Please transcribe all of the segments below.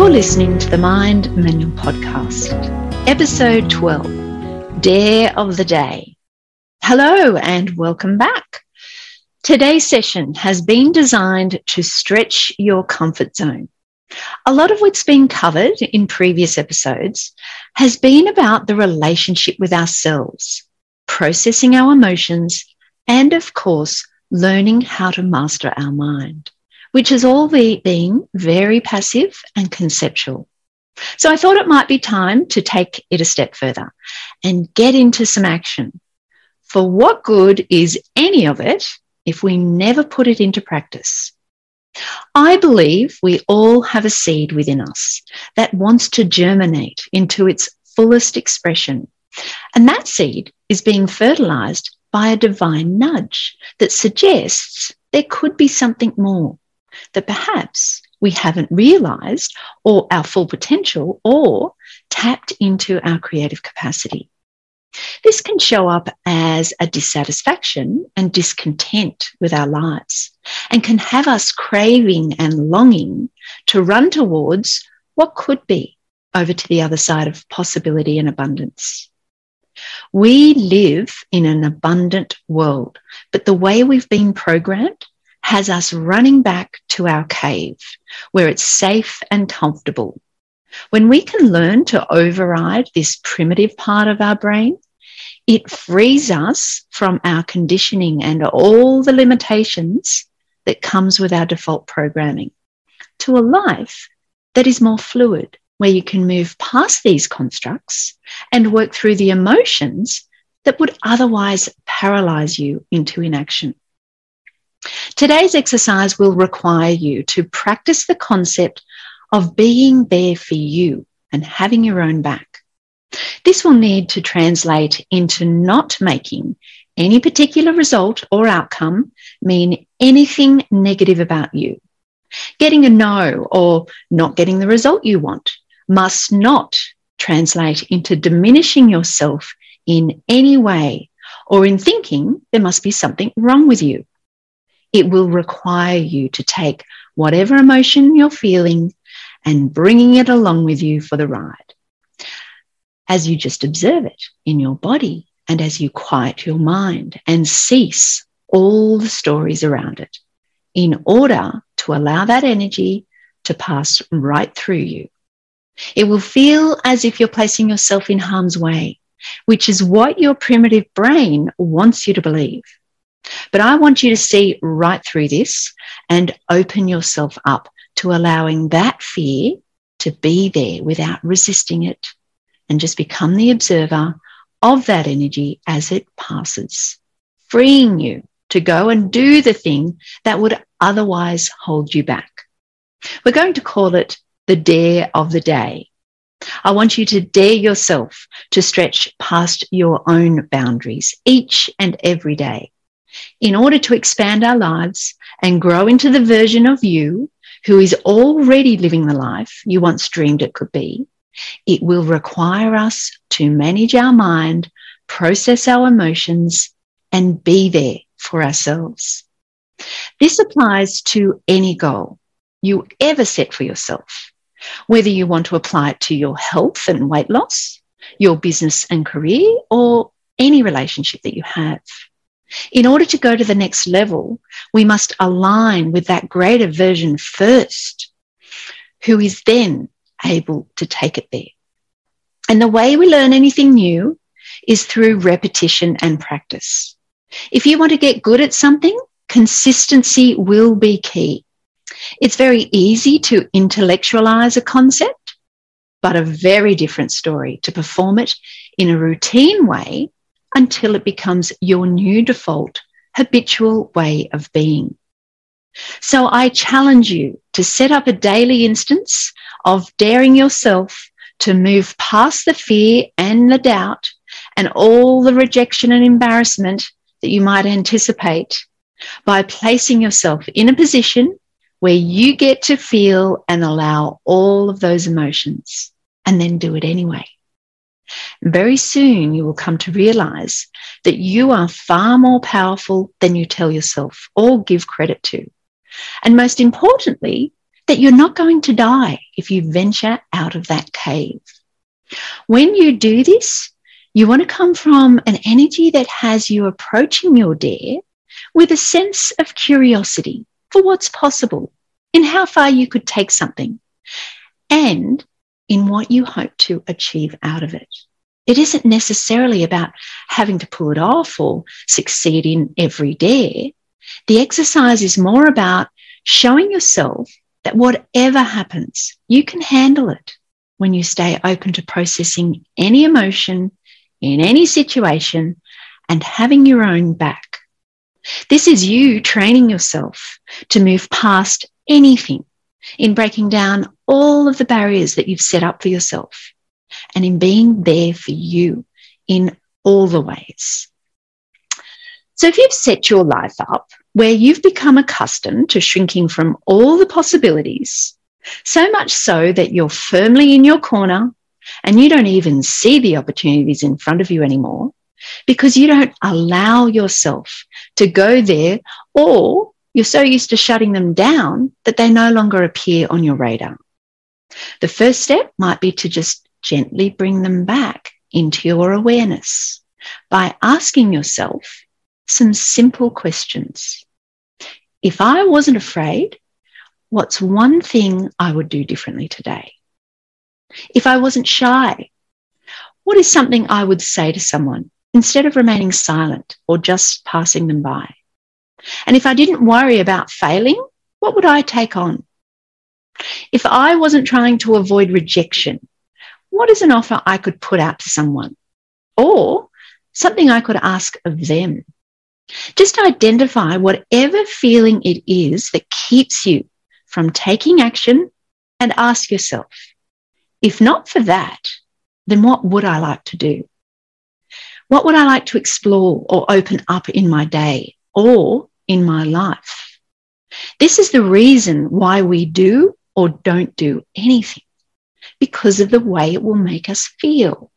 You're listening to the Mind Manual Podcast, episode 12 Dare of the Day. Hello and welcome back. Today's session has been designed to stretch your comfort zone. A lot of what's been covered in previous episodes has been about the relationship with ourselves, processing our emotions, and of course, learning how to master our mind which has all been very passive and conceptual. So I thought it might be time to take it a step further and get into some action. For what good is any of it if we never put it into practice? I believe we all have a seed within us that wants to germinate into its fullest expression. And that seed is being fertilized by a divine nudge that suggests there could be something more that perhaps we haven't realized or our full potential or tapped into our creative capacity. This can show up as a dissatisfaction and discontent with our lives and can have us craving and longing to run towards what could be over to the other side of possibility and abundance. We live in an abundant world, but the way we've been programmed has us running back to our cave where it's safe and comfortable. When we can learn to override this primitive part of our brain, it frees us from our conditioning and all the limitations that comes with our default programming to a life that is more fluid, where you can move past these constructs and work through the emotions that would otherwise paralyze you into inaction. Today's exercise will require you to practice the concept of being there for you and having your own back. This will need to translate into not making any particular result or outcome mean anything negative about you. Getting a no or not getting the result you want must not translate into diminishing yourself in any way or in thinking there must be something wrong with you it will require you to take whatever emotion you're feeling and bringing it along with you for the ride. As you just observe it in your body and as you quiet your mind and cease all the stories around it in order to allow that energy to pass right through you. It will feel as if you're placing yourself in harm's way, which is what your primitive brain wants you to believe. But I want you to see right through this and open yourself up to allowing that fear to be there without resisting it and just become the observer of that energy as it passes, freeing you to go and do the thing that would otherwise hold you back. We're going to call it the dare of the day. I want you to dare yourself to stretch past your own boundaries each and every day in order to expand our lives and grow into the version of you who is already living the life you once dreamed it could be, it will require us to manage our mind, process our emotions, and be there for ourselves. This applies to any goal you ever set for yourself, whether you want to apply it to your health and weight loss, your business and career, or any relationship that you have. In order to go to the next level, we must align with that greater version first, who is then able to take it there. And the way we learn anything new is through repetition and practice. If you want to get good at something, consistency will be key. It's very easy to intellectualize a concept, but a very different story to perform it in a routine way until it becomes your new default, habitual way of being. So I challenge you to set up a daily instance of daring yourself to move past the fear and the doubt and all the rejection and embarrassment that you might anticipate by placing yourself in a position where you get to feel and allow all of those emotions and then do it anyway. Very soon you will come to realize that you are far more powerful than you tell yourself or give credit to. And most importantly, that you're not going to die if you venture out of that cave. When you do this, you want to come from an energy that has you approaching your dare with a sense of curiosity for what's possible, in how far you could take something, and in what you hope to achieve out of it. It isn't necessarily about having to pull it off or succeed in every dare. The exercise is more about showing yourself that whatever happens, you can handle it when you stay open to processing any emotion in any situation and having your own back. This is you training yourself to move past anything in breaking down all of the barriers that you've set up for yourself and in being there for you in all the ways. So if you've set your life up where you've become accustomed to shrinking from all the possibilities, so much so that you're firmly in your corner and you don't even see the opportunities in front of you anymore because you don't allow yourself to go there or you're so used to shutting them down that they no longer appear on your radar. The first step might be to just gently bring them back into your awareness by asking yourself some simple questions. If I wasn't afraid, what's one thing I would do differently today? If I wasn't shy, what is something I would say to someone instead of remaining silent or just passing them by? And if I didn't worry about failing, what would I take on? If I wasn't trying to avoid rejection, what is an offer I could put out to someone? Or something I could ask of them? Just identify whatever feeling it is that keeps you from taking action and ask yourself, if not for that, then what would I like to do? What would I like to explore or open up in my day or in my life? This is the reason why we do or don't do anything because of the way it will make us feel.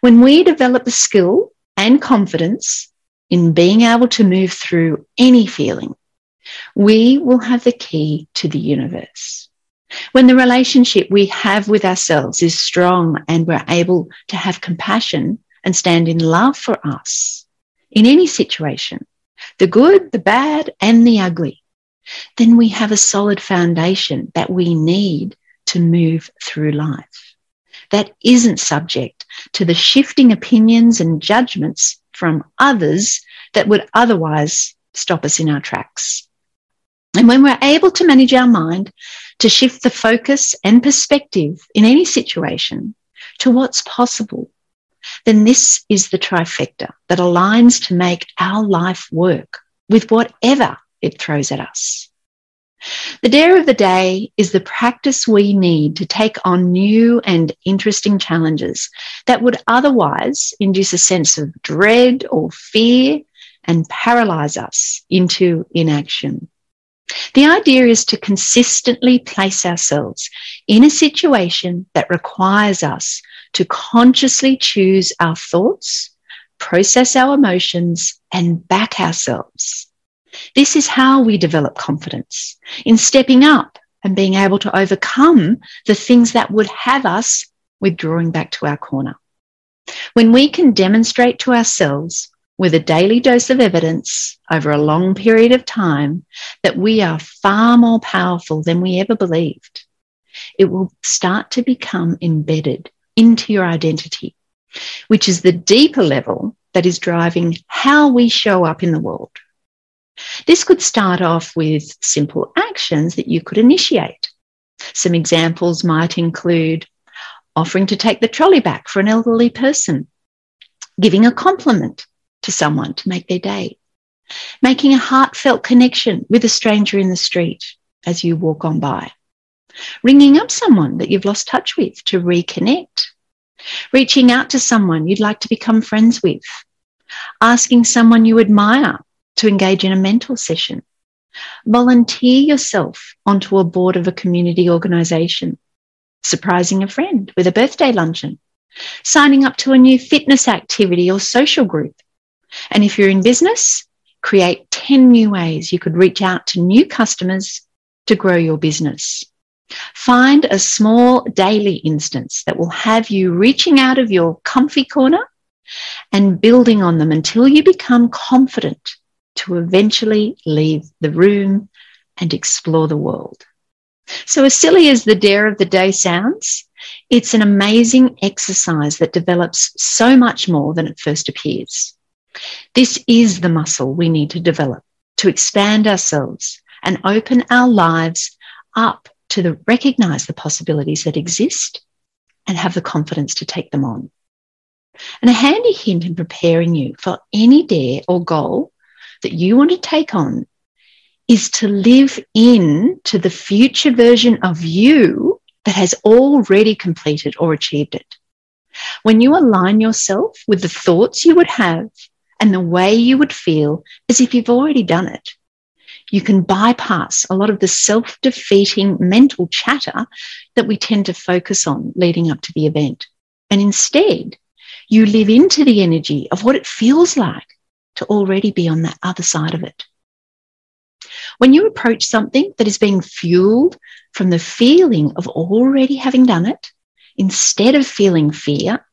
When we develop the skill and confidence in being able to move through any feeling, we will have the key to the universe. When the relationship we have with ourselves is strong and we're able to have compassion and stand in love for us in any situation, the good, the bad, and the ugly, then we have a solid foundation that we need to move through life. That isn't subject to the shifting opinions and judgments from others that would otherwise stop us in our tracks. And when we're able to manage our mind to shift the focus and perspective in any situation to what's possible, then this is the trifecta that aligns to make our life work with whatever it throws at us. The dare of the day is the practice we need to take on new and interesting challenges that would otherwise induce a sense of dread or fear and paralyze us into inaction. The idea is to consistently place ourselves in a situation that requires us to consciously choose our thoughts, process our emotions, and back ourselves. This is how we develop confidence in stepping up and being able to overcome the things that would have us withdrawing back to our corner. When we can demonstrate to ourselves with a daily dose of evidence over a long period of time that we are far more powerful than we ever believed, it will start to become embedded into your identity, which is the deeper level that is driving how we show up in the world. This could start off with simple actions that you could initiate. Some examples might include offering to take the trolley back for an elderly person, giving a compliment to someone to make their day, making a heartfelt connection with a stranger in the street as you walk on by, ringing up someone that you've lost touch with to reconnect, reaching out to someone you'd like to become friends with, asking someone you admire to engage in a mental session. Volunteer yourself onto a board of a community organisation, surprising a friend with a birthday luncheon, signing up to a new fitness activity or social group. And if you're in business, create 10 new ways you could reach out to new customers to grow your business. Find a small daily instance that will have you reaching out of your comfy corner and building on them until you become confident to eventually leave the room and explore the world. So, as silly as the dare of the day sounds, it's an amazing exercise that develops so much more than it first appears. This is the muscle we need to develop to expand ourselves and open our lives up to the, recognize the possibilities that exist and have the confidence to take them on. And a handy hint in preparing you for any dare or goal that you want to take on is to live in to the future version of you that has already completed or achieved it. When you align yourself with the thoughts you would have and the way you would feel is if you've already done it, you can bypass a lot of the self defeating mental chatter that we tend to focus on leading up to the event. And instead, you live into the energy of what it feels like to already be on that other side of it. When you approach something that is being fueled from the feeling of already having done it, instead of feeling fear,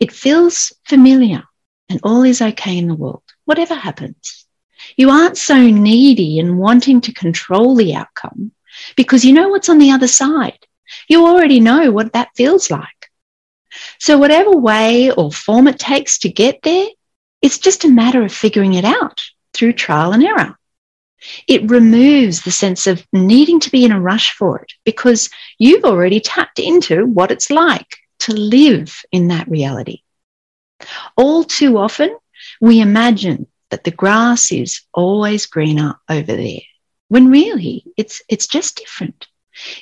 it feels familiar and all is okay in the world, whatever happens. You aren't so needy and wanting to control the outcome because you know what's on the other side. You already know what that feels like. So, whatever way or form it takes to get there, it's just a matter of figuring it out through trial and error. It removes the sense of needing to be in a rush for it because you've already tapped into what it's like to live in that reality. All too often, we imagine that the grass is always greener over there, when really it's, it's just different.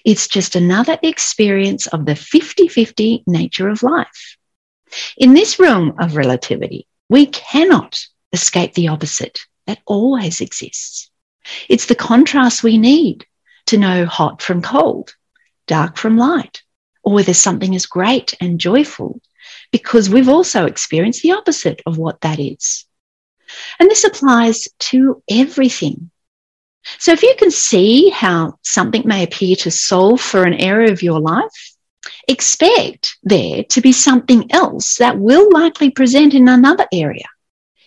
It's just another experience of the 50 50 nature of life. In this realm of relativity, we cannot escape the opposite that always exists. It's the contrast we need to know hot from cold, dark from light, or whether something is great and joyful, because we've also experienced the opposite of what that is. And this applies to everything. So if you can see how something may appear to solve for an area of your life, expect there to be something else that will likely present in another area.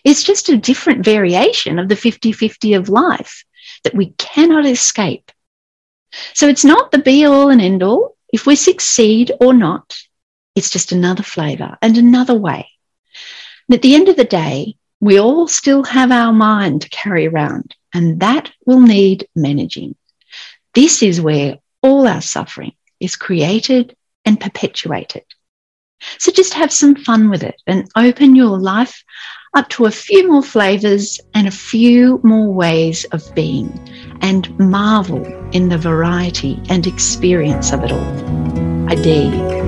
It's just a different variation of the 50 50 of life that we cannot escape. So it's not the be all and end all. If we succeed or not, it's just another flavor and another way. And at the end of the day, we all still have our mind to carry around, and that will need managing. This is where all our suffering is created and perpetuated. So just have some fun with it and open your life up to a few more flavors and a few more ways of being and marvel in the variety and experience of it all. I dare you.